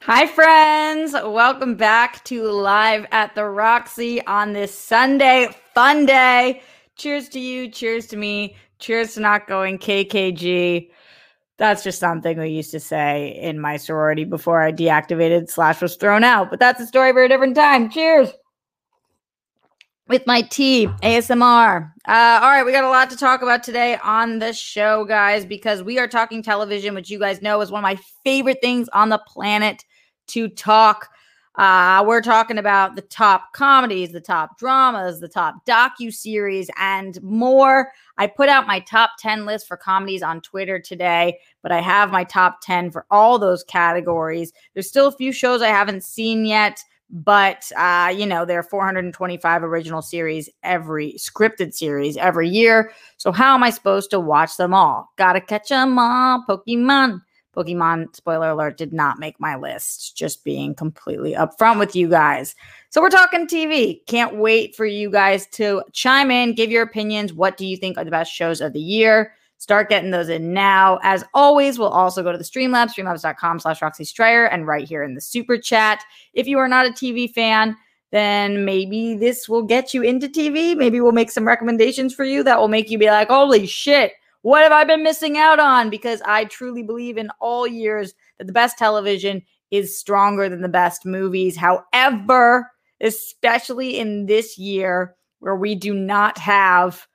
Hi, friends. Welcome back to Live at the Roxy on this Sunday, fun day. Cheers to you. Cheers to me. Cheers to not going KKG. That's just something we used to say in my sorority before I deactivated slash was thrown out. But that's a story for a different time. Cheers. With my tea, ASMR. Uh, all right, we got a lot to talk about today on the show, guys, because we are talking television, which you guys know is one of my favorite things on the planet to talk. Uh, we're talking about the top comedies, the top dramas, the top docu series, and more. I put out my top 10 list for comedies on Twitter today, but I have my top 10 for all those categories. There's still a few shows I haven't seen yet, but uh, you know, there are 425 original series every scripted series every year. So, how am I supposed to watch them all? Gotta catch them all, Pokemon. Pokemon, spoiler alert, did not make my list. Just being completely upfront with you guys. So we're talking TV. Can't wait for you guys to chime in, give your opinions. What do you think are the best shows of the year? Start getting those in now. As always, we'll also go to the Streamlabs, streamlabs.com slash Roxy Striar, and right here in the super chat. If you are not a TV fan, then maybe this will get you into TV. Maybe we'll make some recommendations for you that will make you be like, holy shit, what have I been missing out on? Because I truly believe in all years that the best television is stronger than the best movies. However, especially in this year where we do not have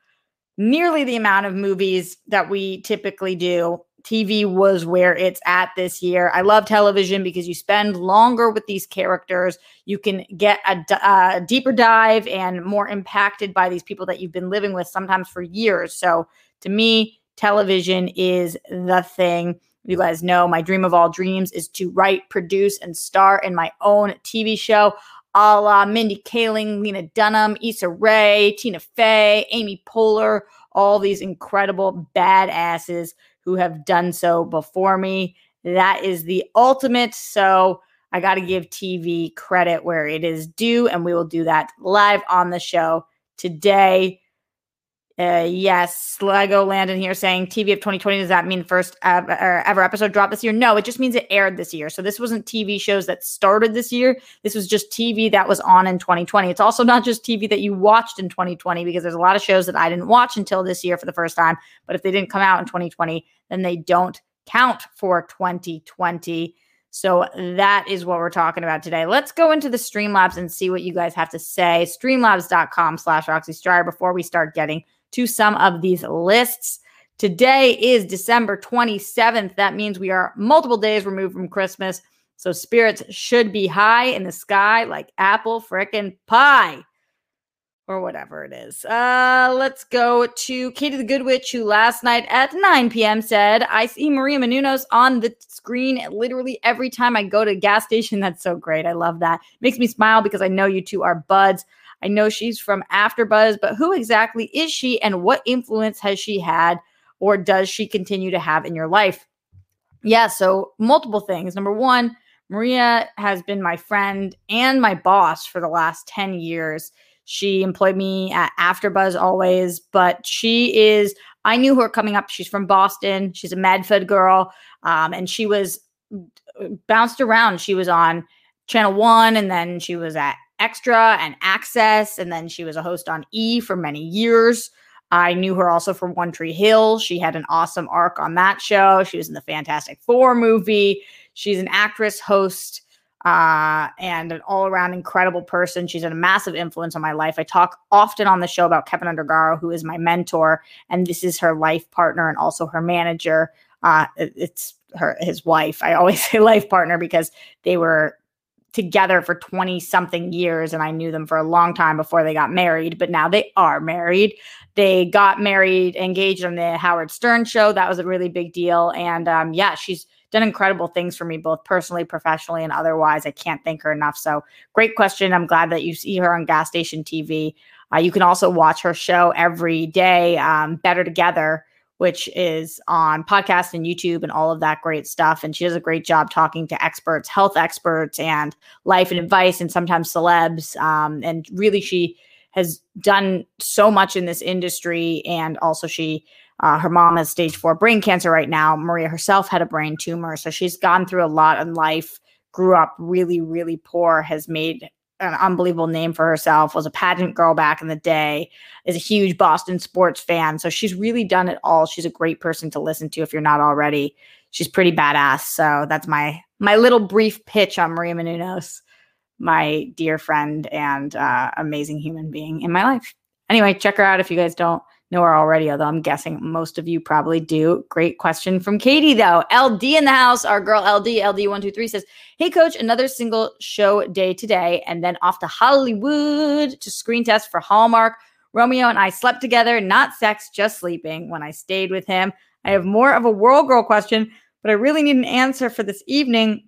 nearly the amount of movies that we typically do, TV was where it's at this year. I love television because you spend longer with these characters. You can get a, a, deeper dive and more impacted by these people that you've been living with sometimes for years. So to me, television is the thing. You guys know my dream of all dreams is to write, produce, and star in my own TV show a la Mindy Kaling, Lena Dunham, Issa Rae, Tina Fey, Amy Poehler, all these incredible badasses who have done so before me. That is the ultimate. So I got to give TV credit where it is due, and we will do that live on the show today. Uh, yes, Lego Landon here saying TV of 2020. Does that mean first ever, ever episode drop this year? No, it just means it aired this year. So this wasn't TV shows that started this year. This was just TV that was on in 2020. It's also not just TV that you watched in 2020 because there's a lot of shows that I didn't watch until this year for the first time. But if they didn't come out in 2020, then they don't count for 2020. So that is what we're talking about today. Let's go into the Streamlabs and see what you guys have to say. Streamlabs.com slash Striar before we start getting to some of these lists. Today is December 27th. That means we are multiple days removed from Christmas. So spirits should be high in the sky like apple frickin' pie or whatever it is. Uh, let's go to Katie the Good Witch, who last night at 9 p.m. said, I see Maria Menounos on the screen literally every time I go to a gas station. That's so great. I love that. Makes me smile because I know you two are buds. I know she's from AfterBuzz, but who exactly is she and what influence has she had or does she continue to have in your life? Yeah, so multiple things. Number one, Maria has been my friend and my boss for the last 10 years. She employed me at AfterBuzz always, but she is, I knew her coming up. She's from Boston. She's a Medford girl. Um, and she was uh, bounced around. She was on Channel One and then she was at Extra and Access. And then she was a host on E for many years. I knew her also from One Tree Hill. She had an awesome arc on that show. She was in the Fantastic Four movie. She's an actress, host, uh, and an all around incredible person. She's had a massive influence on my life. I talk often on the show about Keven Undergaro, who is my mentor, and this is her life partner and also her manager. Uh, it's her his wife. I always say life partner because they were together for 20 something years and I knew them for a long time before they got married, but now they are married. They got married, engaged on the Howard Stern show. That was a really big deal. And um, yeah, she's done incredible things for me, both personally, professionally, and otherwise. I can't thank her enough. So great question. I'm glad that you see her on gas station TV. Uh, you can also watch her show every day, um, Better Together, which is on podcast and YouTube and all of that great stuff. And she does a great job talking to experts, health experts, and life and advice, and sometimes celebs. Um, and really, she has done so much in this industry. And also, she uh, her mom has stage four brain cancer right now. Maria herself had a brain tumor. So she's gone through a lot in life, grew up really, really poor, has made an unbelievable name for herself, was a pageant girl back in the day, is a huge Boston sports fan. So she's really done it all. She's a great person to listen to if you're not already. She's pretty badass. So that's my my little brief pitch on Maria Menounos, my dear friend and uh, amazing human being in my life. Anyway, check her out if you guys don't know her already, although I'm guessing most of you probably do. Great question from Katie, though. LD in the house, our girl LD, LD123 says, Hey, coach, another single show day today, and then off to Hollywood to screen test for Hallmark. Romeo and I slept together, not sex, just sleeping when I stayed with him. I have more of a world girl question, but I really need an answer for this evening.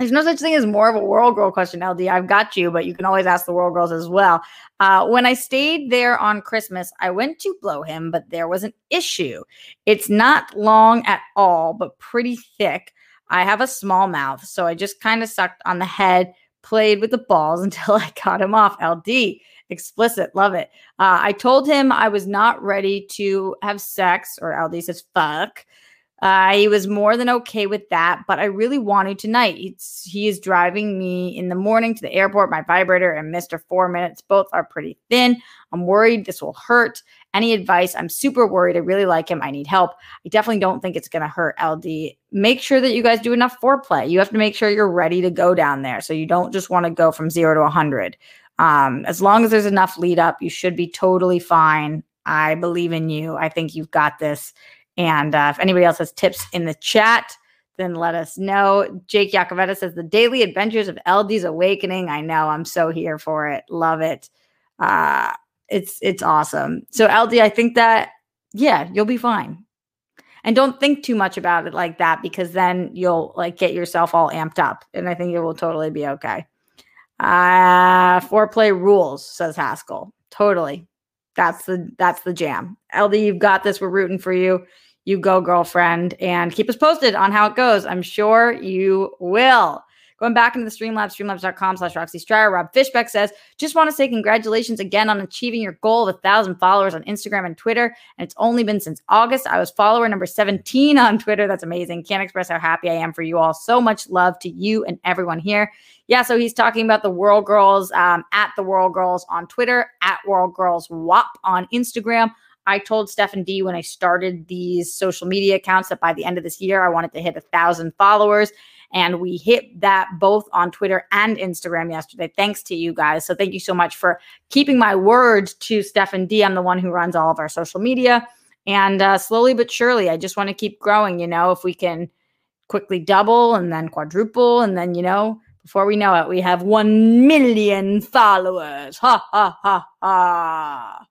There's no such thing as more of a world girl question, LD. I've got you, but you can always ask the world girls as well. Uh, when I stayed there on Christmas, I went to blow him, but there was an issue. It's not long at all, but pretty thick. I have a small mouth, so I just kind of sucked on the head, played with the balls until I got him off. LD, explicit, love it. Uh, I told him I was not ready to have sex, or LD says fuck. Uh, he was more than okay with that, but I really wanted tonight. It's, he is driving me in the morning to the airport. My vibrator and Mr. Four Minutes both are pretty thin. I'm worried this will hurt. Any advice? I'm super worried. I really like him. I need help. I definitely don't think it's going to hurt LD. Make sure that you guys do enough foreplay. You have to make sure you're ready to go down there. So you don't just want to go from zero to 100. Um, as long as there's enough lead up, you should be totally fine. I believe in you. I think you've got this and uh, if anybody else has tips in the chat, then let us know. Jake Yacovetta says the daily adventures of LD's awakening. I know I'm so here for it. Love it. Uh, it's it's awesome. So LD, I think that yeah, you'll be fine. And don't think too much about it like that because then you'll like get yourself all amped up. And I think it will totally be okay. Uh foreplay rules, says Haskell. Totally. That's the that's the jam. LD, you've got this. We're rooting for you you go, girlfriend, and keep us posted on how it goes. I'm sure you will. Going back into the Streamlabs, streamlabs.com slash Roxy Striar. Rob Fishbeck says, just want to say congratulations again on achieving your goal of a thousand followers on Instagram and Twitter. And it's only been since August. I was follower number 17 on Twitter. That's amazing. Can't express how happy I am for you all. So much love to you and everyone here. Yeah, so he's talking about the World Girls um, at the World Girls on Twitter, at World Girls WAP on Instagram. I told Stefan D when I started these social media accounts that by the end of this year, I wanted to hit a thousand followers. And we hit that both on Twitter and Instagram yesterday. Thanks to you guys. So thank you so much for keeping my word to Stefan D. I'm the one who runs all of our social media. And uh, slowly but surely, I just want to keep growing. You know, if we can quickly double and then quadruple, and then, you know, before we know it, we have 1 million followers. Ha, ha, ha, ha.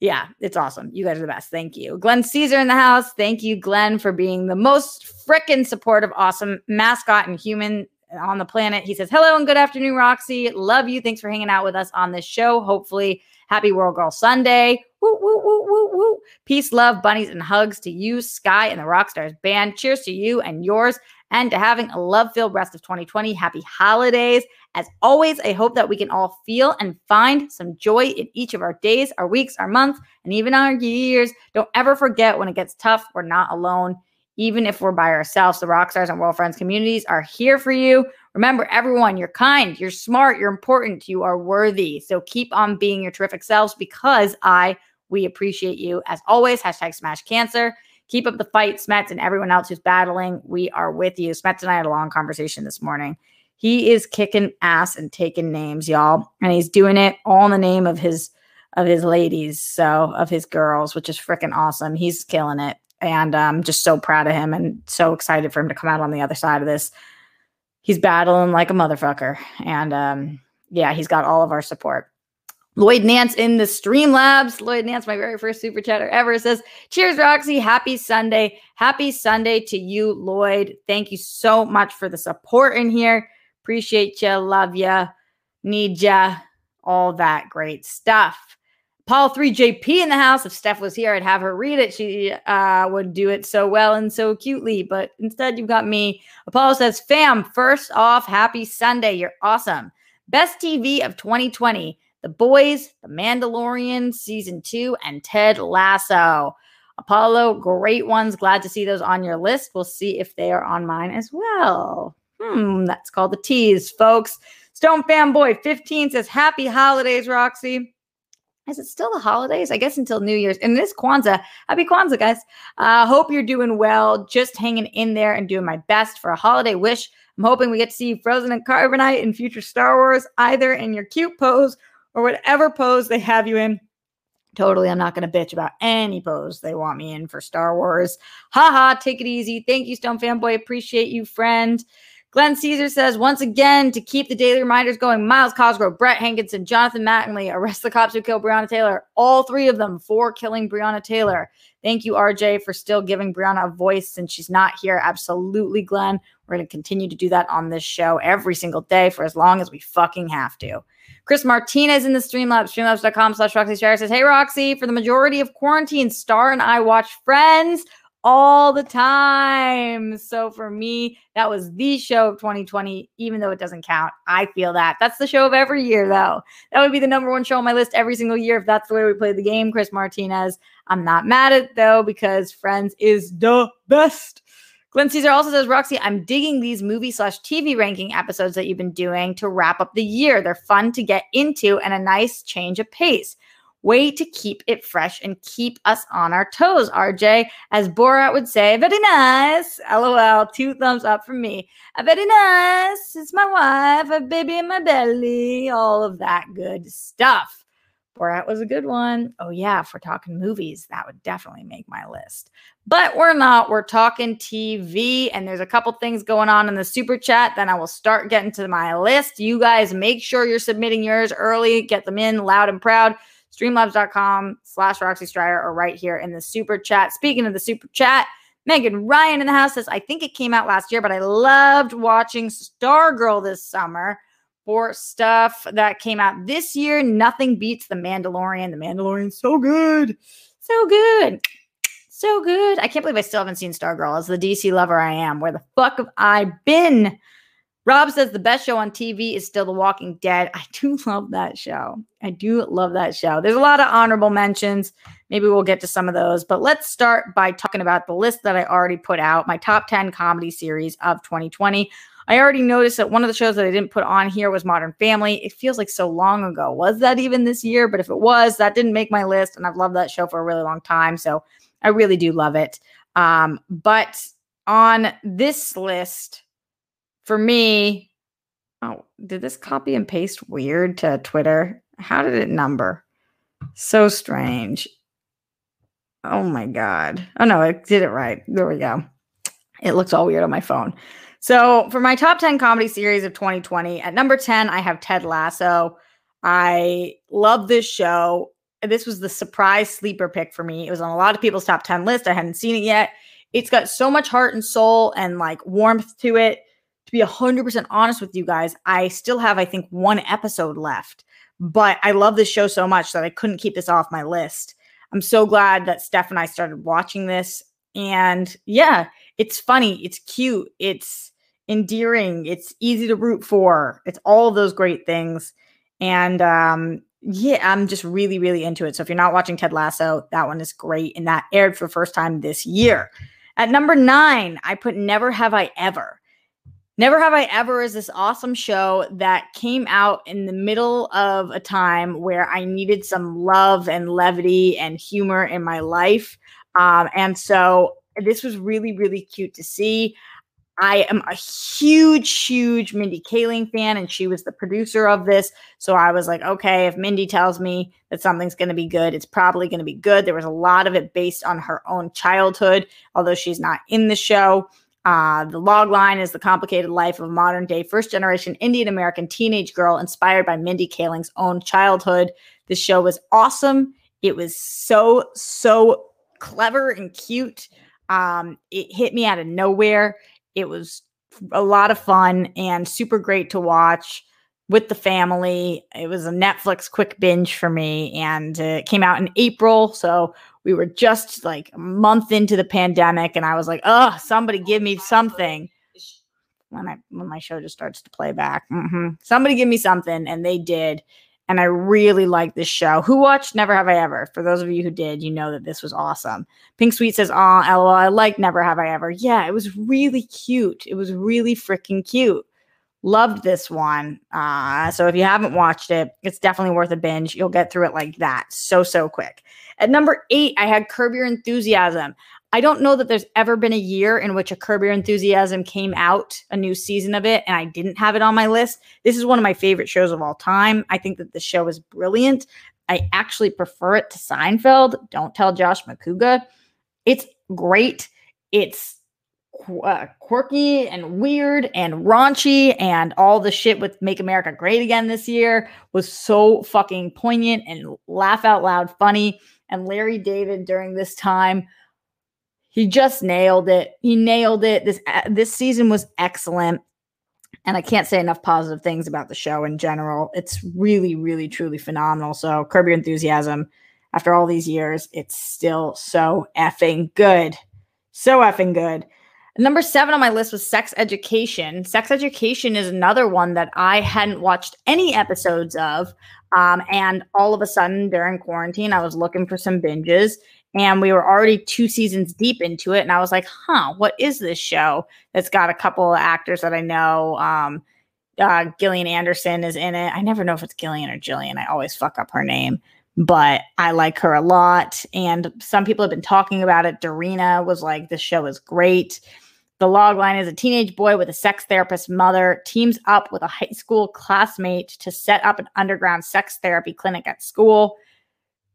Yeah, it's awesome. You guys are the best. Thank you. Glenn Caesar in the house. Thank you, Glenn, for being the most freaking supportive, awesome mascot and human on the planet. He says, Hello and good afternoon, Roxy. Love you. Thanks for hanging out with us on this show. Hopefully, happy World Girl Sunday. Woo, woo, woo, woo, woo. Peace, love, bunnies, and hugs to you, Sky, and the Rockstars band. Cheers to you and yours and to having a love filled rest of 2020. Happy holidays. As always, I hope that we can all feel and find some joy in each of our days, our weeks, our months, and even our years. Don't ever forget when it gets tough, we're not alone. Even if we're by ourselves, the Rockstars and World Friends communities are here for you. Remember, everyone, you're kind, you're smart, you're important, you are worthy. So keep on being your terrific selves because I, we appreciate you. As always, hashtag smash cancer. Keep up the fight, Smets, and everyone else who's battling. We are with you. Smets and I had a long conversation this morning. He is kicking ass and taking names, y'all, and he's doing it all in the name of his of his ladies, so of his girls, which is freaking awesome. He's killing it, and I'm just so proud of him and so excited for him to come out on the other side of this. He's battling like a motherfucker, and um, yeah, he's got all of our support. Lloyd Nance in the Streamlabs. Lloyd Nance, my very first super chatter ever, says, Cheers, Roxy. Happy Sunday. Happy Sunday to you, Lloyd. Thank you so much for the support in here. Appreciate you. Love you. Need ya. all that great stuff. Paul 3JP in the house. If Steph was here, I'd have her read it. She uh, would do it so well and so cutely. But instead, you've got me. Apollo says, Fam, first off, happy Sunday. You're awesome. Best TV of 2020 The Boys, The Mandalorian, Season 2, and Ted Lasso. Apollo, great ones. Glad to see those on your list. We'll see if they are on mine as well. Hmm, that's called the tease, folks. Stone Fanboy 15 says, Happy holidays, Roxy. Is it still the holidays? I guess until New Year's. And this Kwanzaa. Happy Kwanzaa, guys. Uh, hope you're doing well. Just hanging in there and doing my best for a holiday wish. I'm hoping we get to see you frozen in carbonite in future Star Wars, either in your cute pose or whatever pose they have you in. Totally, I'm not going to bitch about any pose they want me in for Star Wars. Haha, take it easy. Thank you, Stone Fanboy. Appreciate you, friend. Glenn Caesar says, once again, to keep the daily reminders going, Miles Cosgrove, Brett Hankinson, Jonathan Mattingly, arrest the cops who killed Breonna Taylor. All three of them for killing Breonna Taylor. Thank you, RJ, for still giving Breonna a voice since she's not here. Absolutely, Glenn. We're going to continue to do that on this show every single day for as long as we fucking have to. Chris Martinez in the Streamlabs, streamlabs.com slash Roxy says, Hey, Roxy, for the majority of quarantine, Star and I watch Friends all the time. So for me, that was the show of 2020, even though it doesn't count. I feel that. That's the show of every year, though. That would be the number one show on my list every single year if that's the way we play the game. Chris Martinez. I'm not mad at it, though, because Friends is the best. Glenn Caesar also says, Roxy, I'm digging these movie slash TV ranking episodes that you've been doing to wrap up the year. They're fun to get into and a nice change of pace way to keep it fresh and keep us on our toes, RJ. As Borat would say, very nice. LOL, two thumbs up from me. Very nice. It's my wife, a baby in my belly, all of that good stuff. Borat was a good one. Oh, yeah, if we're talking movies, that would definitely make my list. But we're not. We're talking TV, and there's a couple things going on in the super chat. Then I will start getting to my list. You guys make sure you're submitting yours early, get them in loud and proud streamlabs.com slash Roxy Striar or right here in the super chat. Speaking of the super chat, Megan Ryan in the house says, I think it came out last year, but I loved watching Stargirl this summer for stuff that came out this year. Nothing beats The Mandalorian. The Mandalorian's so good. So good. So good. I can't believe I still haven't seen Stargirl as the DC lover I am. Where the fuck have I been? Rob says the best show on TV is still The Walking Dead. I do love that show. I do love that show. There's a lot of honorable mentions. Maybe we'll get to some of those, but let's start by talking about the list that I already put out my top 10 comedy series of 2020. I already noticed that one of the shows that I didn't put on here was Modern Family. It feels like so long ago. Was that even this year? But if it was, that didn't make my list. And I've loved that show for a really long time. So I really do love it. Um, but on this list, for me, oh, did this copy and paste weird to Twitter? How did it number? So strange. Oh my God. Oh no, it did it right. There we go. It looks all weird on my phone. So, for my top 10 comedy series of 2020, at number 10, I have Ted Lasso. I love this show. This was the surprise sleeper pick for me. It was on a lot of people's top 10 list. I hadn't seen it yet. It's got so much heart and soul and like warmth to it to be 100% honest with you guys, I still have, I think, one episode left. But I love this show so much that I couldn't keep this off my list. I'm so glad that Steph and I started watching this. And yeah, it's funny, it's cute, it's endearing, it's easy to root for, it's all of those great things. And um, yeah, I'm just really, really into it. So if you're not watching Ted Lasso, that one is great. And that aired for the first time this year. At number nine, I put Never Have I Ever. Never Have I Ever is this awesome show that came out in the middle of a time where I needed some love and levity and humor in my life. Um, and so this was really, really cute to see. I am a huge, huge Mindy Kaling fan, and she was the producer of this. So I was like, okay, if Mindy tells me that something's going to be good, it's probably going to be good. There was a lot of it based on her own childhood, although she's not in the show. Uh, the log line is the complicated life of a modern day first generation Indian American teenage girl inspired by Mindy Kaling's own childhood. This show was awesome. It was so, so clever and cute. Um, it hit me out of nowhere. It was a lot of fun and super great to watch. With the family. It was a Netflix quick binge for me, and it came out in April. So we were just like a month into the pandemic, and I was like, "Oh, somebody give me something." When I when my show just starts to play back, mm-hmm. somebody give me something, and they did. And I really like this show. Who watched Never Have I Ever? For those of you who did, you know that this was awesome. Pink Sweet says, "Oh, lol, I like Never Have I Ever." Yeah, it was really cute. It was really freaking cute. Loved this one. Uh, so if you haven't watched it, it's definitely worth a binge. You'll get through it like that so, so quick. At number eight, I had Curb Your Enthusiasm. I don't know that there's ever been a year in which a Curb Your Enthusiasm came out, a new season of it, and I didn't have it on my list. This is one of my favorite shows of all time. I think that the show is brilliant. I actually prefer it to Seinfeld. Don't tell Josh McCuga. It's great. It's uh, quirky and weird and raunchy and all the shit with Make America Great Again this year was so fucking poignant and laugh out loud funny. And Larry David during this time, he just nailed it. He nailed it. This uh, this season was excellent. And I can't say enough positive things about the show in general. It's really, really, truly phenomenal. So, Curb Your Enthusiasm, after all these years, it's still so effing good. So effing good. Number seven on my list was Sex Education. Sex Education is another one that I hadn't watched any episodes of. Um, and all of a sudden during quarantine, I was looking for some binges and we were already two seasons deep into it. And I was like, huh, what is this show that's got a couple of actors that I know? Um, uh, Gillian Anderson is in it. I never know if it's Gillian or Jillian. I always fuck up her name but I like her a lot. And some people have been talking about it. Darina was like, this show is great. The log line is a teenage boy with a sex therapist mother teams up with a high school classmate to set up an underground sex therapy clinic at school.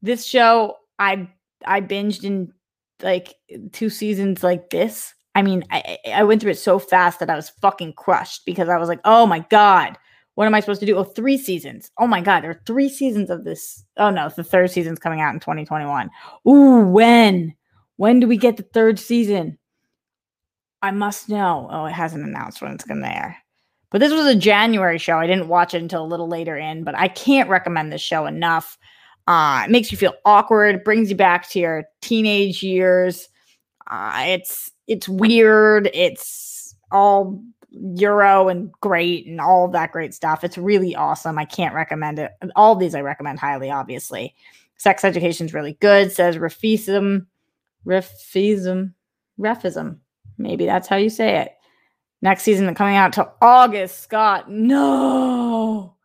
This show, I I binged in like two seasons like this. I mean, I, I went through it so fast that I was fucking crushed because I was like, oh my God, what am I supposed to do? Oh, three seasons. Oh my God, there are three seasons of this. Oh no, the third season's coming out in 2021. Ooh, when? When do we get the third season? I must know. Oh, it hasn't announced when it's going to air. But this was a January show. I didn't watch it until a little later in, but I can't recommend this show enough. Uh, it makes you feel awkward, brings you back to your teenage years. Uh, it's it's weird. It's all Euro and great and all that great stuff. It's really awesome. I can't recommend it. All these I recommend highly, obviously. Sex education is really good, says Refism. Refism. Refism. Maybe that's how you say it. Next season coming out to August. Scott, no.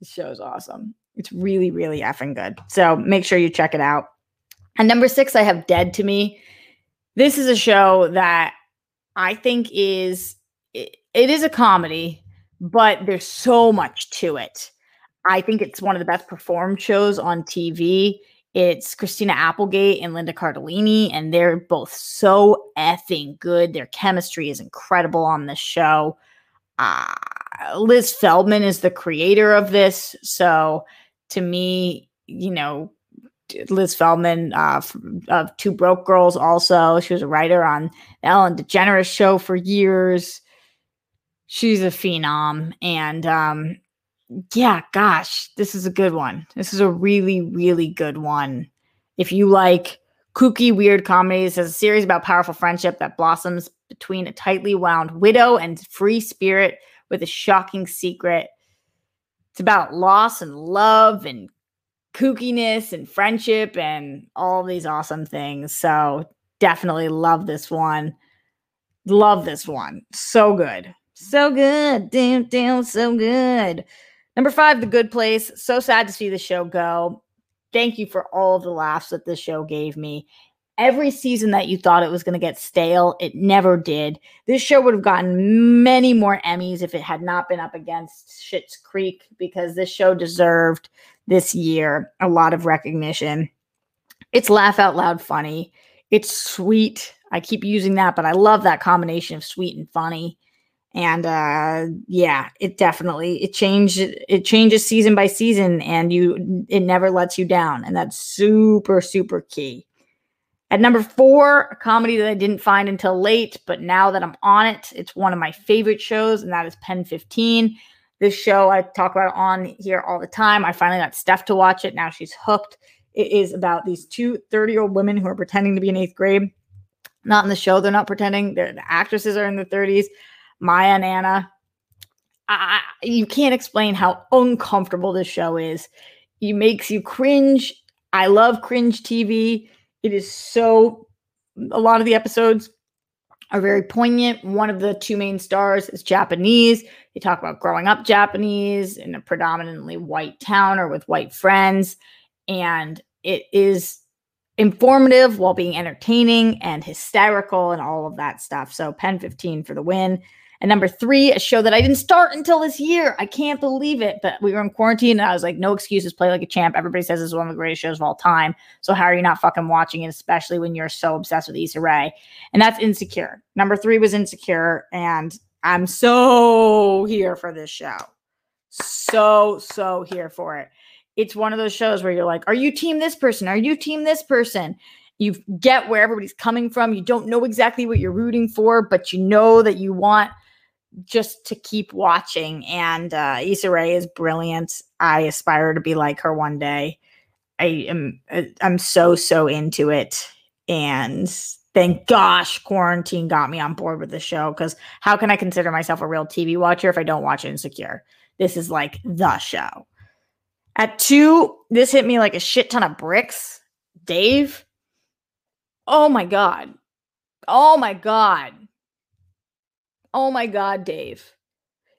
The show is awesome. It's really, really effing good. So make sure you check it out. And number six, I have Dead to Me. This is a show that I think is it, it is a comedy, but there's so much to it. I think it's one of the best performed shows on TV. It's Christina Applegate and Linda Cardellini, and they're both so effing good. Their chemistry is incredible on this show. Uh, Liz Feldman is the creator of this. So to me, you know, Liz Feldman uh, of Two Broke Girls, also. She was a writer on the Ellen DeGeneres show for years she's a phenom and um yeah gosh this is a good one. This is a really really good one. If you like kooky weird comedies as a series about powerful friendship that blossoms between a tightly wound widow and free spirit with a shocking secret. It's about loss and love and kookiness and friendship and all these awesome things. So definitely love this one. Love this one. So good. So good. Damn, damn, so good. Number five, The Good Place. So sad to see the show go. Thank you for all of the laughs that this show gave me. Every season that you thought it was going to get stale, it never did. This show would have gotten many more Emmys if it had not been up against Schitt's Creek because this show deserved this year a lot of recognition. It's laugh out loud funny. It's sweet. I keep using that, but I love that combination of sweet and funny and uh yeah it definitely it changed it changes season by season and you it never lets you down and that's super super key at number four a comedy that i didn't find until late but now that i'm on it it's one of my favorite shows and that is pen 15 This show I talk about on here all the time. I finally got Steph to watch it. Now she's hooked. It is about these two 30 year old women who are pretending to be in eighth grade. Not in the show, they're not pretending. They're, the actresses are in their 30s. Maya and Anna. I, you can't explain how uncomfortable this show is. It makes you cringe. I love cringe TV. It is so, a lot of the episodes are very poignant. One of the two main stars is Japanese. They talk about growing up Japanese in a predominantly white town or with white friends. And it is informative while being entertaining and hysterical and all of that stuff. So, Pen 15 for the win. And number three, a show that I didn't start until this year. I can't believe it. But we were in quarantine and I was like, no excuses, play like a champ. Everybody says this is one of the greatest shows of all time. So how are you not fucking watching it, especially when you're so obsessed with Issa Rae? And that's Insecure. Number three was Insecure. And I'm so here for this show. So, so here for it. It's one of those shows where you're like, are you team this person? Are you team this person? You get where everybody's coming from. You don't know exactly what you're rooting for, but you know that you want – just to keep watching. And uh, Issa Rae is brilliant. I aspire to be like her one day. I am uh, I'm so so into it, and thank gosh quarantine got me on board with the show. Because how can I consider myself a real TV watcher if I don't watch Insecure? This is like the show. At two, this hit me like a shit ton of bricks. Dave. Oh my god. Oh my god Oh my God, Dave.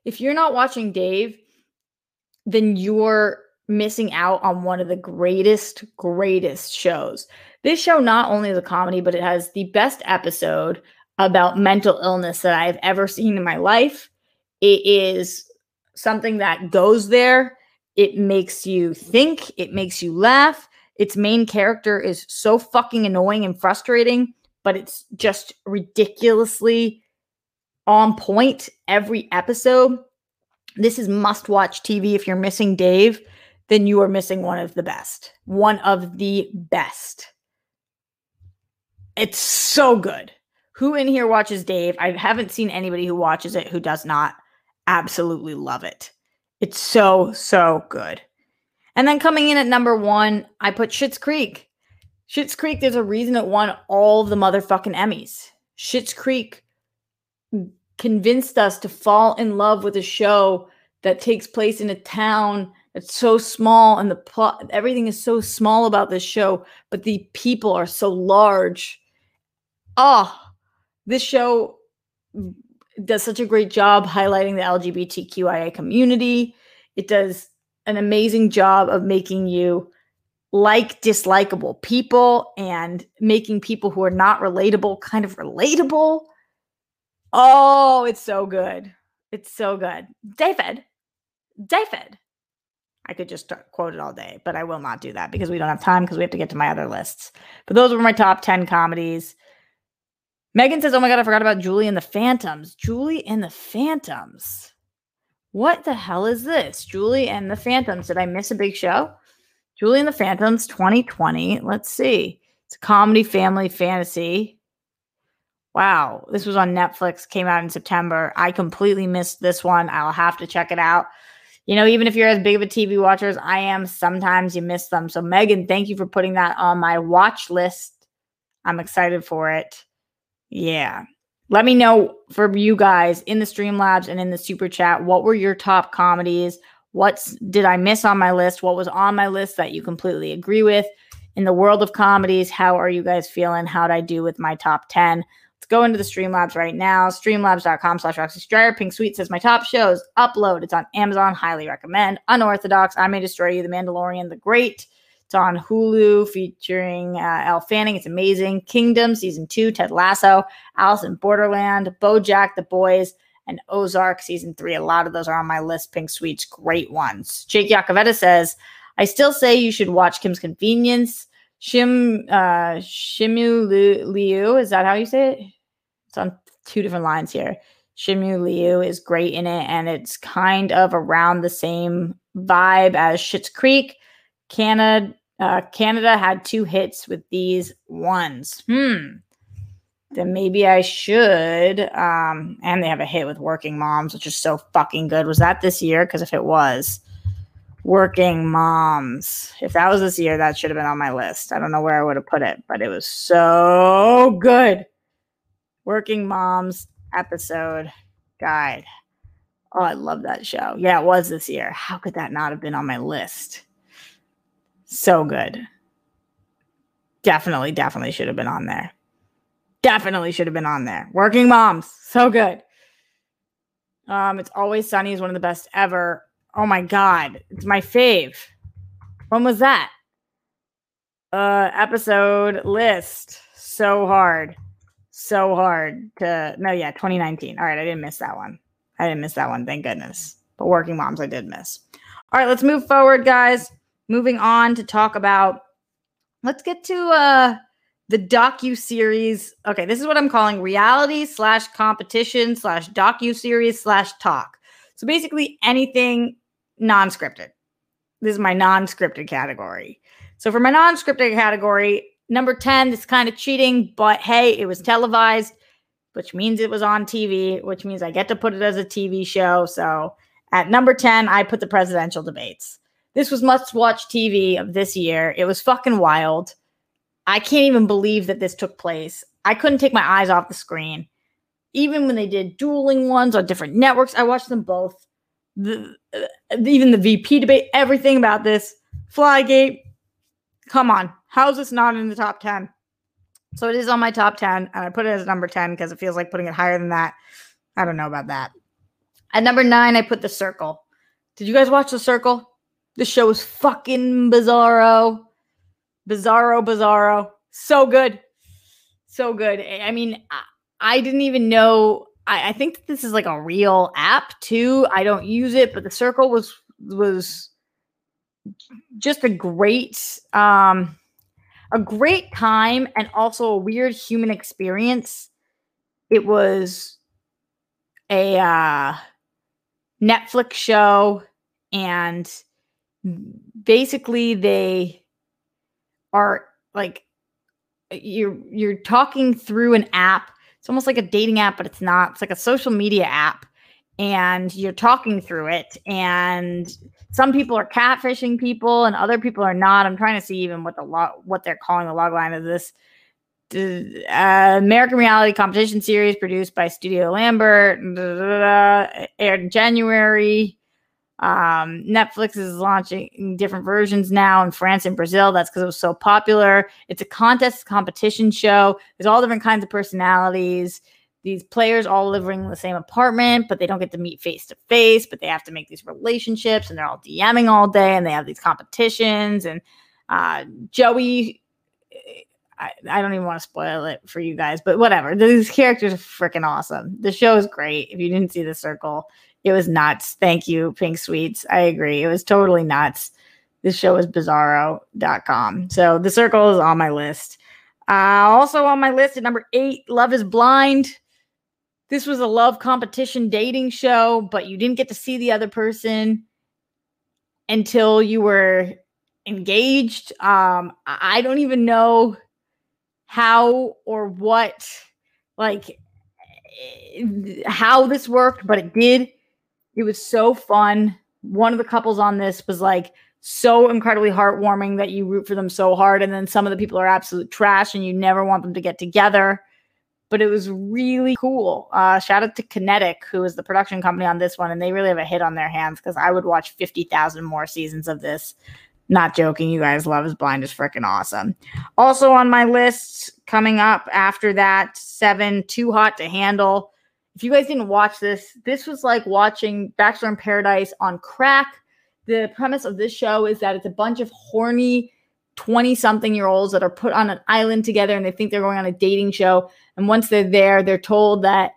If you're not watching Dave, then you're missing out on one of the greatest, greatest shows. This show not only is a comedy, but it has the best episode about mental illness that I've ever seen in my life. It is something that goes there. It makes you think, it makes you laugh. Its main character is so fucking annoying and frustrating, but it's just ridiculously on point every episode. This is must watch TV. If you're missing Dave, then you are missing one of the best. One of the best. It's so good. Who in here watches Dave? I haven't seen anybody who watches it who does not absolutely love it. It's so, so good. And then coming in at number one, I put Schitt's Creek. Schitt's Creek, there's a reason it won all the motherfucking Emmys. Schitt's Creek convinced us to fall in love with a show that takes place in a town that's so small and the plot everything is so small about this show but the people are so large. Oh this show does such a great job highlighting the lgbtqia community. It does an amazing job of making you like dislikable people and making people who are not relatable kind of relatable Oh, it's so good. It's so good. David. David. I could just quote it all day, but I will not do that because we don't have time because we have to get to my other lists. But those were my top 10 comedies. Megan says, Oh my God, I forgot about Julie and the Phantoms. Julie and the Phantoms. What the hell is this? Julie and the Phantoms. Did I miss a big show? Julie and the Phantoms 2020. Let's see. It's a comedy, family, fantasy. Wow, this was on Netflix, came out in September. I completely missed this one. I'll have to check it out. You know, even if you're as big of a TV watcher as I am, sometimes you miss them. So, Megan, thank you for putting that on my watch list. I'm excited for it. Yeah. Let me know for you guys in the Streamlabs and in the super chat what were your top comedies? What did I miss on my list? What was on my list that you completely agree with? In the world of comedies, how are you guys feeling? How'd I do with my top 10? Let's go into the Streamlabs right now. Streamlabs.com slash Roxy Striar. Pink Sweet says, My top shows, upload. It's on Amazon. Highly recommend. Unorthodox, I May Destroy You, The Mandalorian, The Great. It's on Hulu featuring uh, Elle Fanning. It's amazing. Kingdom, season two, Ted Lasso, Alice in Borderland, Bojack, The Boys, and Ozark, season three. A lot of those are on my list. Pink Sweet's great ones. Jake Yakavetta says, I still say you should watch Kim's Convenience. Shim uh Shimu Liu, is that how you say it? It's on two different lines here. Shimu Liu is great in it, and it's kind of around the same vibe as Schitt's Creek. Canada, uh, Canada had two hits with these ones. Hmm. then maybe I should. Um, and they have a hit with Working Moms, which is so fucking good. Was that this year? Because if it was, Working Moms. If that was this year, that should have been on my list. I don't know where I would have put it, but it was so good. Working Moms episode guide. Oh, I love that show. Yeah, it was this year. How could that not have been on my list? So good. Definitely, definitely should have been on there. Definitely should have been on there. Working Moms. So good. Um, It's Always Sunny is one of the best ever. Oh my God. It's my fave. When was that? Uh, episode list. So hard. So hard to, no, yeah, 2019. All right. I didn't miss that one. I didn't miss that one. Thank goodness. But Working Moms, I did miss. All right. Let's move forward, guys. Moving on to talk about, let's get to, uh, the docu series. Okay, this is what I'm calling reality slash competition slash docu series slash talk. So basically anything non-scripted. This is my non-scripted category. So for my non-scripted category, number 10, this kind of cheating, but hey, it was televised, which means it was on TV, which means I get to put it as a TV show. So at number 10, I put the presidential debates. This was must-watch TV of this year. It was fucking wild. I can't even believe that this took place. I couldn't take my eyes off the screen. Even when they did dueling ones on different networks, I watched them both. The, uh, even the VP debate, everything about this. Flygate. Come on. How is this not in the top 10? So it is on my top 10, and I put it as number 10 because it feels like putting it higher than that. I don't know about that. At number nine, I put The Circle. Did you guys watch The Circle? This show is fucking bizarro. Bizarro, bizarro. So good. So good. I mean, I didn't even know. I, I think this is like a real app too. I don't use it, but the circle was was just a great um a great time and also a weird human experience. It was a uh Netflix show and basically they are like you're you're talking through an app. It's almost like a dating app, but it's not. It's like a social media app, and you're talking through it. And some people are catfishing people, and other people are not. I'm trying to see even what the log what they're calling the log line of this. Uh, American reality competition series produced by Studio Lambert, aired in January. Um, Netflix is launching different versions now in France and Brazil. That's because it was so popular. It's a contest competition show. There's all different kinds of personalities. These players all living in the same apartment, but they don't get to meet face to face, but they have to make these relationships and they're all DMing all day and they have these competitions. And uh, Joey, I, I don't even want to spoil it for you guys, but whatever. These characters are freaking awesome. The show is great. If you didn't see The Circle, it was nuts. Thank you, Pink Sweets. I agree. It was totally nuts. This show is bizarro.com. So the circle is on my list. Uh, also on my list at number eight, Love is Blind. This was a love competition dating show, but you didn't get to see the other person until you were engaged. Um, I don't even know how or what, like, eh, how this worked, but it did. It was so fun. One of the couples on this was like so incredibly heartwarming that you root for them so hard. And then some of the people are absolute trash and you never want them to get together. But it was really cool. Uh, shout out to Kinetic, who is the production company on this one. And they really have a hit on their hands because I would watch 50,000 more seasons of this. Not joking, you guys. Love is Blind is freaking awesome. Also on my list coming up after that, seven, Too Hot to Handle if you guys didn't watch this, this was like watching Bachelor in Paradise on crack. The premise of this show is that it's a bunch of horny 20 something year olds that are put on an island together and they think they're going on a dating show. And once they're there, they're told that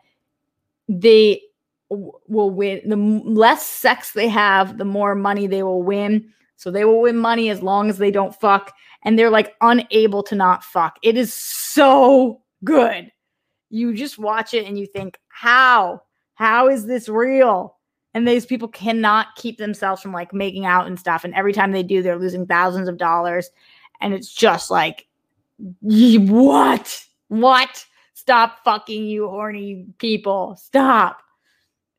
they will win. The less sex they have, the more money they will win. So they will win money as long as they don't fuck. And they're like unable to not fuck. It is so good you just watch it and you think, how? How is this real? And these people cannot keep themselves from like making out and stuff. And every time they do, they're losing thousands of dollars. And it's just like, what? What? Stop fucking you horny people. Stop.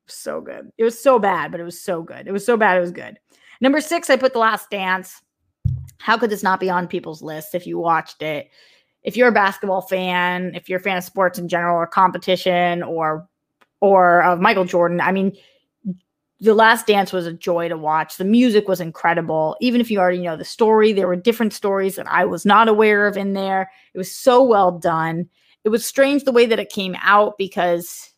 So good. It was so bad, but it was so good. It was so bad, it was good. Number six, I put The Last Dance. How could this not be on people's list if you watched it? If you're a basketball fan, if you're a fan of sports in general or competition or or of Michael Jordan, I mean, the Last Dance was a joy to watch. The music was incredible. Even if you already know the story, there were different stories that I was not aware of in there. It was so well done. It was strange the way that it came out because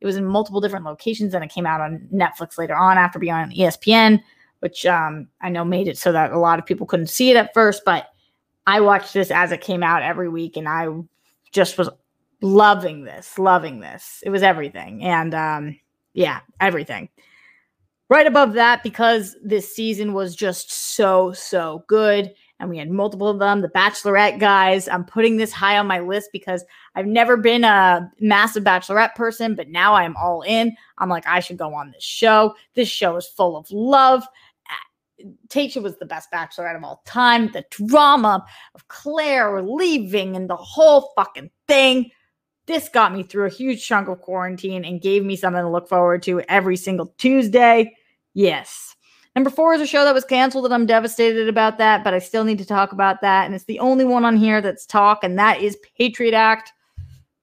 it was in multiple different locations and it came out on Netflix later on after being on ESPN, which um, I know made it so that a lot of people couldn't see it at first. But I watched this as it came out every week and I just was loving this, loving this. It was everything. And um, yeah, everything. Right above that, because this season was just so, so good, and we had multiple of them, the Bachelorette guys. I'm putting this high on my list because I've never been a massive Bachelorette person, but now I'm all in. I'm like, I should go on this show. This show is full of love. Tayshia was the best bachelorette of all time. The drama of Claire leaving and the whole fucking thing. This got me through a huge chunk of quarantine and gave me something to look forward to every single Tuesday. Yes. Number four is a show that was canceled, and I'm devastated about that, but I still need to talk about that. And it's the only one on here that's talk, and that is Patriot Act.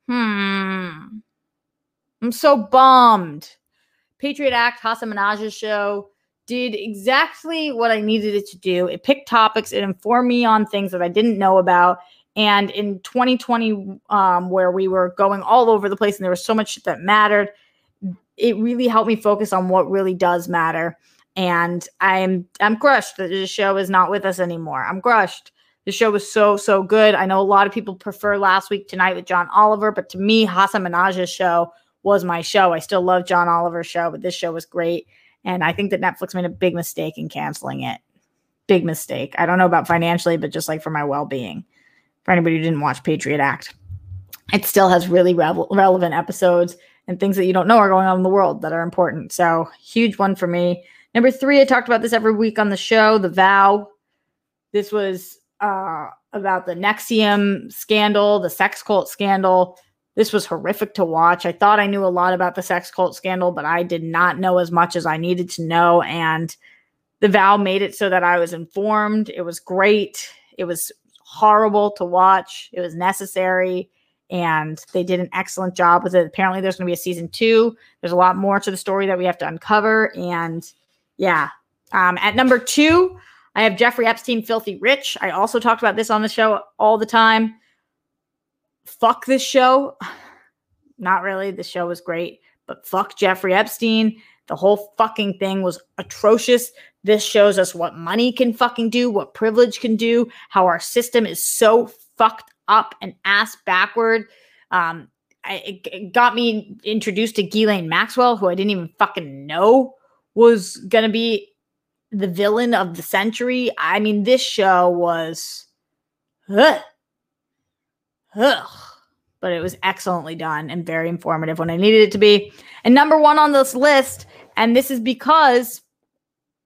Hmm. I'm so bummed. Patriot Act, Hasan Minhaj's show, did exactly what I needed it to do. It picked topics, it informed me on things that I didn't know about, and in 2020, um, where we were going all over the place and there was so much that mattered, it really helped me focus on what really does matter. And I'm I'm crushed that the show is not with us anymore. I'm crushed. The show was so so good. I know a lot of people prefer last week tonight with John Oliver, but to me, Hasan Minhaj's show was my show. I still love John Oliver's show, but this show was great. And I think that Netflix made a big mistake in canceling it. Big mistake. I don't know about financially, but just like for my well being for anybody who didn't watch Patriot Act. It still has really re- relevant episodes and things that you don't know are going on in the world that are important. So, huge one for me. Number three, I talked about this every week on the show The Vow. This was uh, about the NXIVM scandal, the sex cult scandal. This was horrific to watch. I thought I knew a lot about the sex cult scandal, but I did not know as much as I needed to know. And The Vow made it so that I was informed. It was great. It was horrible to watch. It was necessary and they did an excellent job with it. Apparently, there's going to be a season two. There's a lot more to the story that we have to uncover. And yeah, um, at number two, I have Jeffrey Epstein, Filthy Rich. I also talked about this on the show all the time. Fuck this show. Not really. The show was great, but fuck Jeffrey Epstein. The whole fucking thing was atrocious. This shows us what money can fucking do, what privilege can do, how our system is so fucked up and ass backward. Um, I, it, got me introduced to Ghislaine Maxwell, who I didn't even fucking know was going to be the villain of the century. I mean, this show was, ugh, ugh, but it was excellently done and very informative when I needed it to be. And number one on this list, and this is because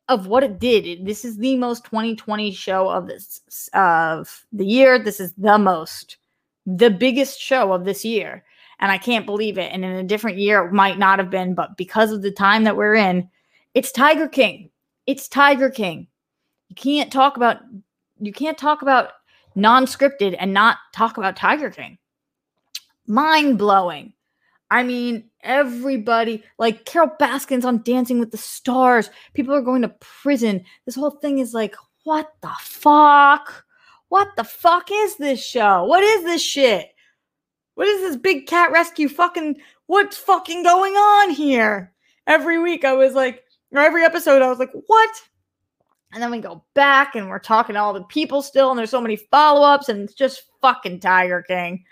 of what it did. This is the most 2020 show of this of the year. This is the most, the biggest show of this year. And I can't believe it. And in a different year, it might not have been, but because of the time that we're in, it's Tiger King. It's Tiger King. You can't talk about you can't talk about non-scripted and not talk about Tiger King. Mind blowing. I mean, everybody, like Carole Baskins on Dancing with the Stars, people are going to prison. This whole thing is like, what the fuck? What the fuck is this show? What is this shit? What is this big cat rescue fucking? What's fucking going on here? Every week I was like, or every episode I was like, what? And then we go back and we're talking to all the people still, and there's so many follow ups, and it's just fucking Tiger King.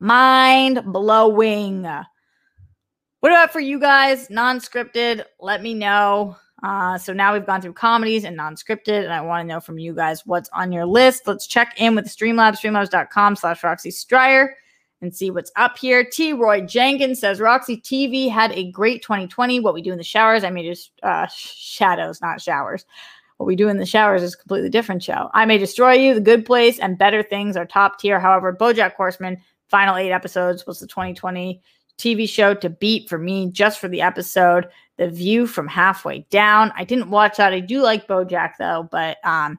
Mind blowing. What about for you guys? Non scripted, let me know. Uh, so now we've gone through comedies and non-scripted, and I want to know from you guys what's on your list. Let's check in with Streamlabs, streamlabs.com slash Roxy Striar and see what's up here. T. Roy Jenkins says Roxy TV had a great 2020. What we do in the showers, I may just uh, shadows, not showers. What we do in the showers is a completely different show. I may destroy you, The Good Place, and Better Things are top tier. However, BoJack Horseman final eight episodes was the 2020 TV show to beat for me just for the episode. The View from Halfway Down. I didn't watch that. I do like BoJack though, but um,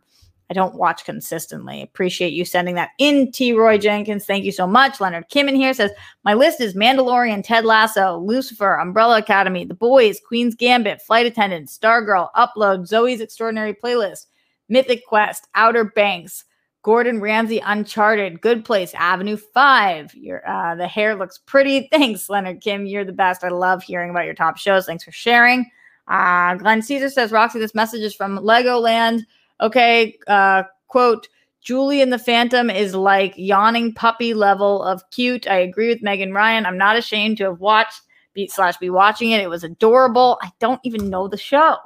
I don't watch consistently. Appreciate you sending that in, T. Roy Jenkins. Thank you so much. Leonard Kim in here says my list is Mandalorian, Ted Lasso, Lucifer, Umbrella Academy, The Boys, Queen's Gambit, Flight Attendant, Stargirl, Upload, Zoey's Extraordinary Playlist, Mythic Quest, Outer Banks. Gordon Ramsay, Uncharted, Good Place, Avenue Five. Your uh, the hair looks pretty. Thanks, Leonard Kim. You're the best. I love hearing about your top shows. Thanks for sharing. Uh, Glenn Caesar says, Roxy, this message is from Legoland. Okay, uh, quote. Julie and the Phantom is like yawning puppy level of cute. I agree with Megan Ryan. I'm not ashamed to have watched beat slash be watching it. It was adorable. I don't even know the show.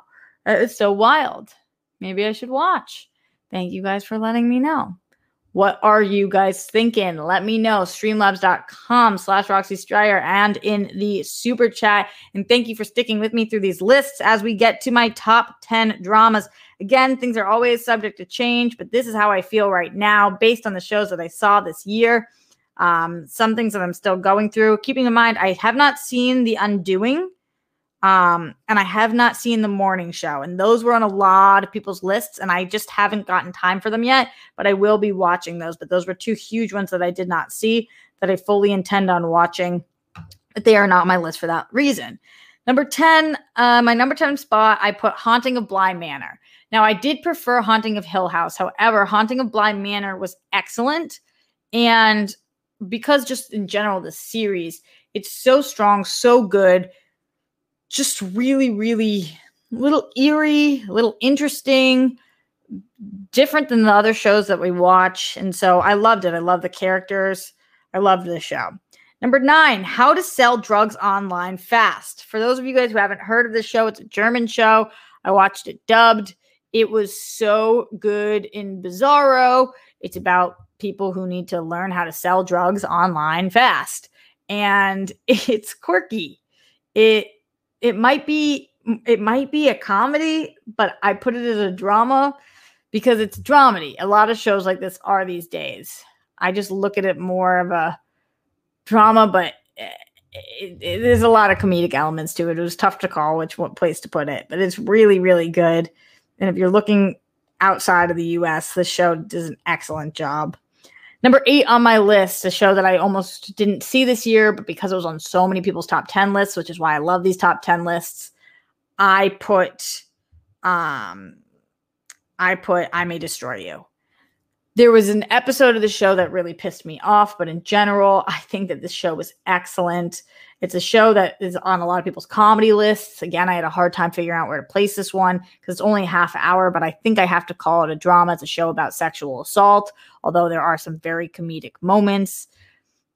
It's so wild. Maybe I should watch. Thank you guys for letting me know. What are you guys thinking? Let me know. Streamlabs.com slash Roxy Striar and in the super chat. And thank you for sticking with me through these lists as we get to my top 10 dramas. Again, things are always subject to change, but this is how I feel right now based on the shows that I saw this year. Um, some things that I'm still going through. Keeping in mind, I have not seen The Undoing. Um, and I have not seen the morning show, and those were on a lot of people's lists, and I just haven't gotten time for them yet. But I will be watching those. But those were two huge ones that I did not see that I fully intend on watching. But they are not on my list for that reason. Number 10, uh, my number 10 spot, I put Haunting of Bly Manor. Now, I did prefer Haunting of Hill House. However, Haunting of Bly Manor was excellent. And because just in general, the series, it's so strong, so good just really, really little eerie, a little interesting, different than the other shows that we watch. And so I loved it. I love the characters. I loved the show. Number nine, how to sell drugs online fast. For those of you guys who haven't heard of this show, it's a German show. I watched it dubbed. It was so good in Bizarro. It's about people who need to learn how to sell drugs online fast. And it's quirky. It it might be it might be a comedy, but I put it as a drama because it's dramedy. A lot of shows like this are these days. I just look at it more of a drama, but it, it, it, there's a lot of comedic elements to it. It was tough to call which one place to put it, but it's really, really good. And if you're looking outside of the US, this show does an excellent job. Number eight on my list, a show that I almost didn't see this year, but because it was on so many people's top 10 lists, which is why I love these top 10 lists, I put um I put I May Destroy You. There was an episode of the show that really pissed me off, but in general, I think that this show was excellent. It's a show that is on a lot of people's comedy lists. Again, I had a hard time figuring out where to place this one because it's only a half hour, but I think I have to call it a drama. It's a show about sexual assault, although there are some very comedic moments.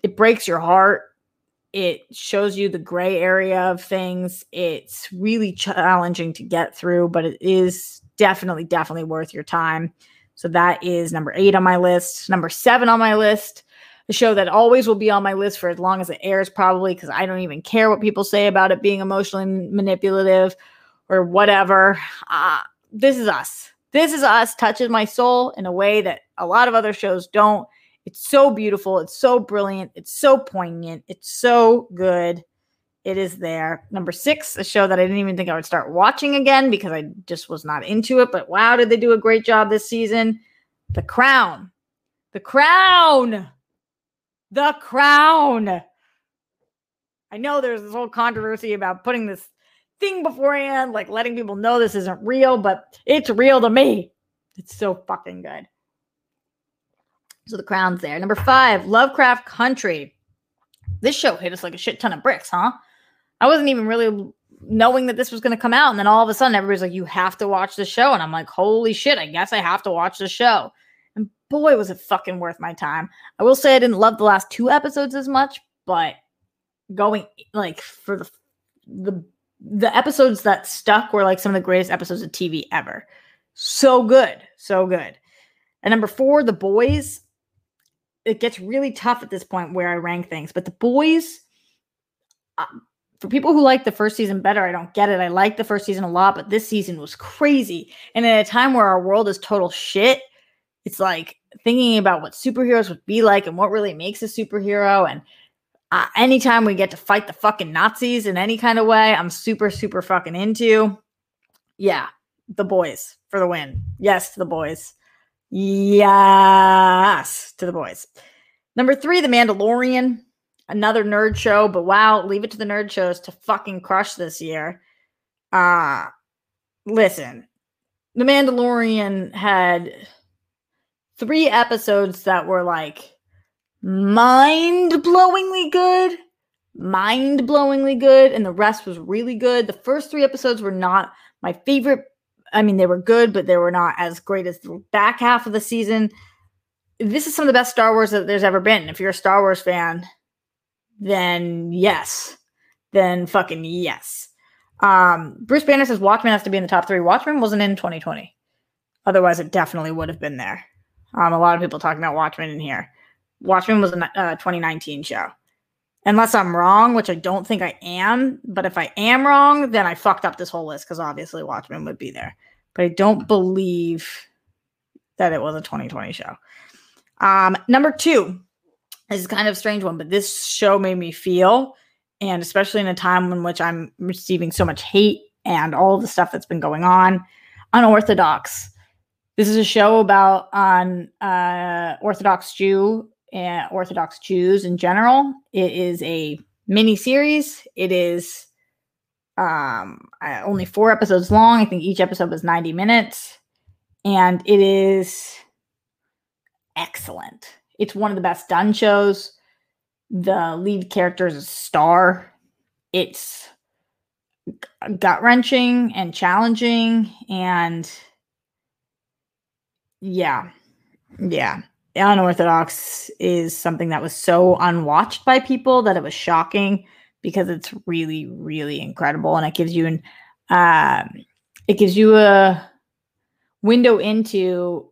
It breaks your heart. It shows you the gray area of things. It's really challenging to get through, but it is definitely, definitely worth your time. So that is number eight on my list. Number seven on my list a show that always will be on my list for as long as it airs, probably because I don't even care what people say about it being emotionally manipulative or whatever. Uh, this is us. This is us touches my soul in a way that a lot of other shows don't. It's so beautiful. It's so brilliant. It's so poignant. It's so good. It is there. Number six, a show that I didn't even think I would start watching again because I just was not into it. But wow, did they do a great job this season? The Crown. The Crown. The Crown. I know there's this whole controversy about putting this thing beforehand, like letting people know this isn't real, but it's real to me. It's so fucking good. So the crown's there. Number five, Lovecraft Country. This show hit us like a shit ton of bricks, huh? I wasn't even really knowing that this was going to come out. And then all of a sudden, everybody's like, you have to watch the show. And I'm like, holy shit, I guess I have to watch the show boy, was it fucking worth my time. I will say I didn't love the last two episodes as much, but going like for the the the episodes that stuck were like some of the greatest episodes of TV ever. So good, so good. And number four, The Boys. It gets really tough at this point where I rank things, but The Boys. Uh, for people who like the first season better, I don't get it. I like the first season a lot, but this season was crazy. And at a time where our world is total shit, it's like thinking about what superheroes would be like and what really makes a superhero. And uh, anytime we get to fight the fucking Nazis in any kind of way, I'm super, super fucking into. Yeah, the boys for the win. Yes, to the boys. Yes, to the boys. Number three, The Mandalorian. Another nerd show, but wow, leave it to the nerd shows to fucking crush this year. Uh listen, The Mandalorian had three episodes that were like mind blowingly good, mind blowingly good, and the rest was really good. The first three episodes were not my favorite. I mean, they were good, but they were not as great as the back half of the season. This is some of the best Star Wars that there's ever been. If you're a Star Wars fan, then yes. Then fucking yes. Um, Bruce Banner says Watchmen has to be in the top three. Watchmen wasn't in 2020. Otherwise, it definitely would have been there. Um, a lot of people talking about Watchmen in here. Watchmen was a uh, 2019 show. Unless I'm wrong, which I don't think I am. But if I am wrong, then I fucked up this whole list because obviously Watchmen would be there. But I don't believe that it was a 2020 show. Um, number two, is kind of a strange one, but this show made me feel, and especially in a time in which I'm receiving so much hate and all the stuff that's been going on, unorthodox. This is a show about on uh, Orthodox Jew and Orthodox Jews in general. It is a mini series. It is um, uh, only four episodes long. I think each episode was 90 minutes. And it is excellent. It's one of the best done shows. The lead character is a star. It's gut wrenching and challenging. And yeah, yeah. Unorthodox is something that was so unwatched by people that it was shocking because it's really really incredible. And it gives you an um, it gives you a window into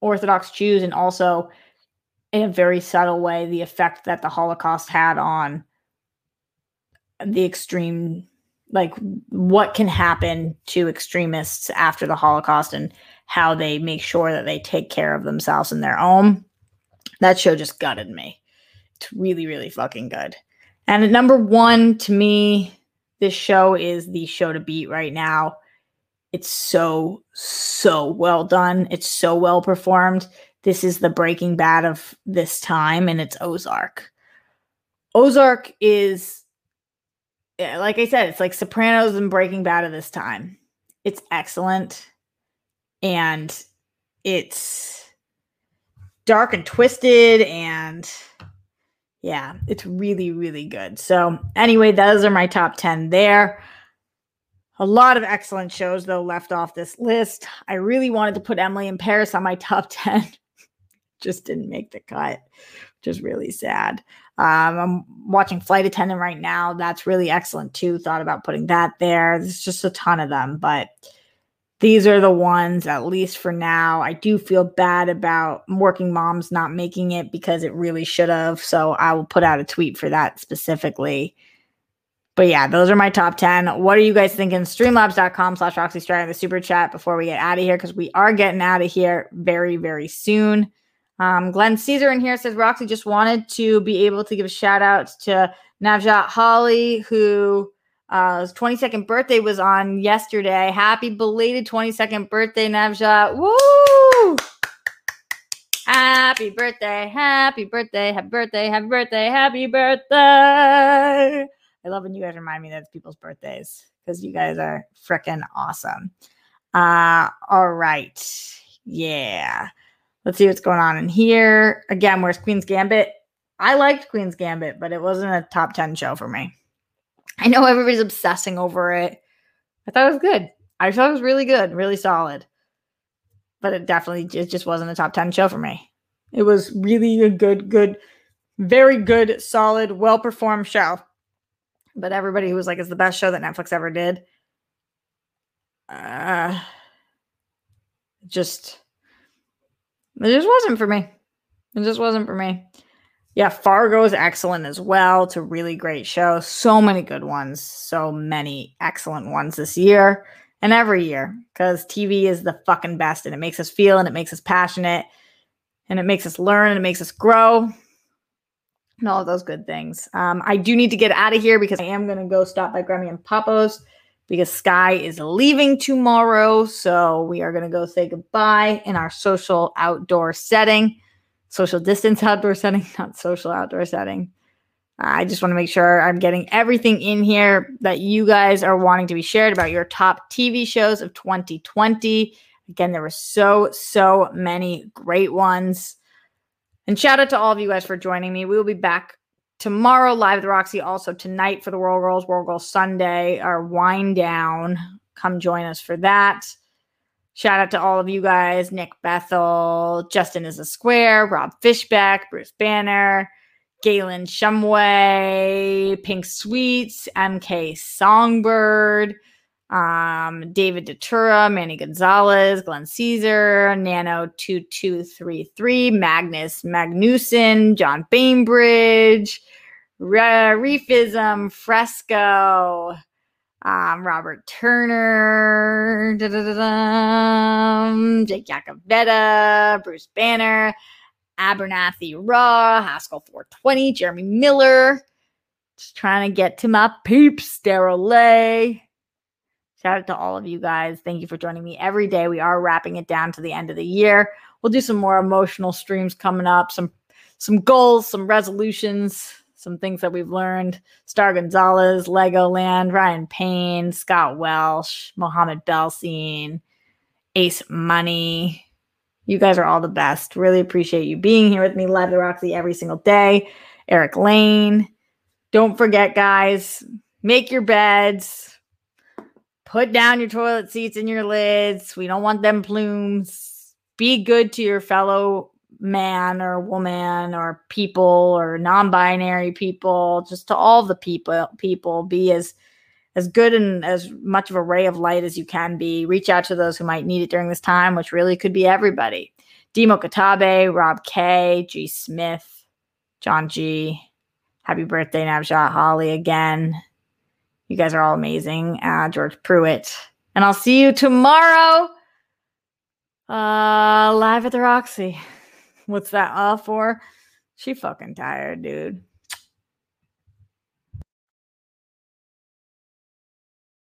orthodox jews and also in a very subtle way the effect that the holocaust had on the extreme like what can happen to extremists after the holocaust and how they make sure that they take care of themselves in their own. That show just gutted me. It's really, really fucking good. And number one, to me, this show is the show to beat right now. It's so, so well done. It's so well performed. This is the Breaking Bad of this time, and it's Ozark. Ozark is, like I said, it's like Sopranos and Breaking Bad of this time. It's excellent and it's dark and twisted and yeah, it's really, really good. So, anyway, those are my top 10 there. A lot of excellent shows, though, left off this list. I really wanted to put Emily in Paris on my top 10, just didn't make the cut, which is really sad. Um, I'm watching Flight Attendant right now. That's really excellent, too. Thought about putting that there. There's just a ton of them, but these are the ones, at least for now. I do feel bad about working moms not making it because it really should have. So I will put out a tweet for that specifically. But yeah, those are my top 10. What are you guys thinking? Streamlabs.com slash Roxy Striar in the super chat before we get out of here because we are getting out of here very, very soon. Um, Glenn Caesar in here says Roxy just wanted to be able to give a shout out to Navjot Holly, who uh, his 22nd birthday was on yesterday. Happy belated 22nd birthday, Navjot. Woo! Happy birthday, happy birthday, happy birthday, happy birthday, happy birthday. I love when you guys remind me that it's people's birthdays because you guys are freaking awesome. Uh, all right. Yeah. Let's see what's going on in here. Again, where's Queen's Gambit? I liked Queen's Gambit, but it wasn't a top 10 show for me. I know everybody's obsessing over it. I thought it was good. I thought it was really good, really solid. But it definitely it just wasn't a top 10 show for me. It was really a good, good, very good, solid, well performed show. But everybody who was like, it's the best show that Netflix ever did. Uh, just, it just wasn't for me. It just wasn't for me. Yeah, Fargo is excellent as well. It's a really great show. So many good ones. So many excellent ones this year and every year because TV is the fucking best and it makes us feel and it makes us passionate and it makes us learn and it makes us grow and all of those good things. Um, I do need to get out of here because I am going to go stop by Grammy and Papo's because Sky is leaving tomorrow. So we are going to go say goodbye in our social outdoor setting, social distance outdoor setting, not social outdoor setting. I just want to make sure I'm getting everything in here that you guys are wanting to be shared about your top TV shows of 2020. Again, there were so, so many great ones. And shout out to all of you guys for joining me. We will be back tomorrow live at the Roxy. Also tonight for the World Girls, World Girls Sunday, our wind down. Come join us for that. Shout out to all of you guys. Nick Bethel, Justin is a Square, Rob Fishback, Bruce Banner, Galen Shumway, Pink Sweets, MK Songbird, um, David Datura, Manny Gonzalez, Glenn Caesar, Nano2233, Magnus Magnuson, John Bainbridge, Reefism, Fresco, um, Robert Turner, Jake Jacobetta, Bruce Banner, Abernathy Raw, Haskell 420, Jeremy Miller. Just trying to get to my peeps, Daryl Lay. Shout out to all of you guys. Thank you for joining me every day. We are wrapping it down to the end of the year. We'll do some more emotional streams coming up, some some goals, some resolutions, some things that we've learned. Star Gonzalez, Legoland, Ryan Payne, Scott Welsh, Mohammed Belsin, Ace Money, you guys are all the best. Really appreciate you being here with me live the Roxy every single day. Eric Lane. Don't forget, guys, make your beds. Put down your toilet seats and your lids. We don't want them plumes. Be good to your fellow man or woman or people or non-binary people, just to all the people people be as as good and as much of a ray of light as you can be. Reach out to those who might need it during this time, which really could be everybody. Demo Katabe, Rob K, G Smith, John G. Happy birthday, Navjot Holly again. You guys are all amazing. Uh, George Pruitt. And I'll see you tomorrow uh, live at the Roxy. What's that all for? She fucking tired, dude.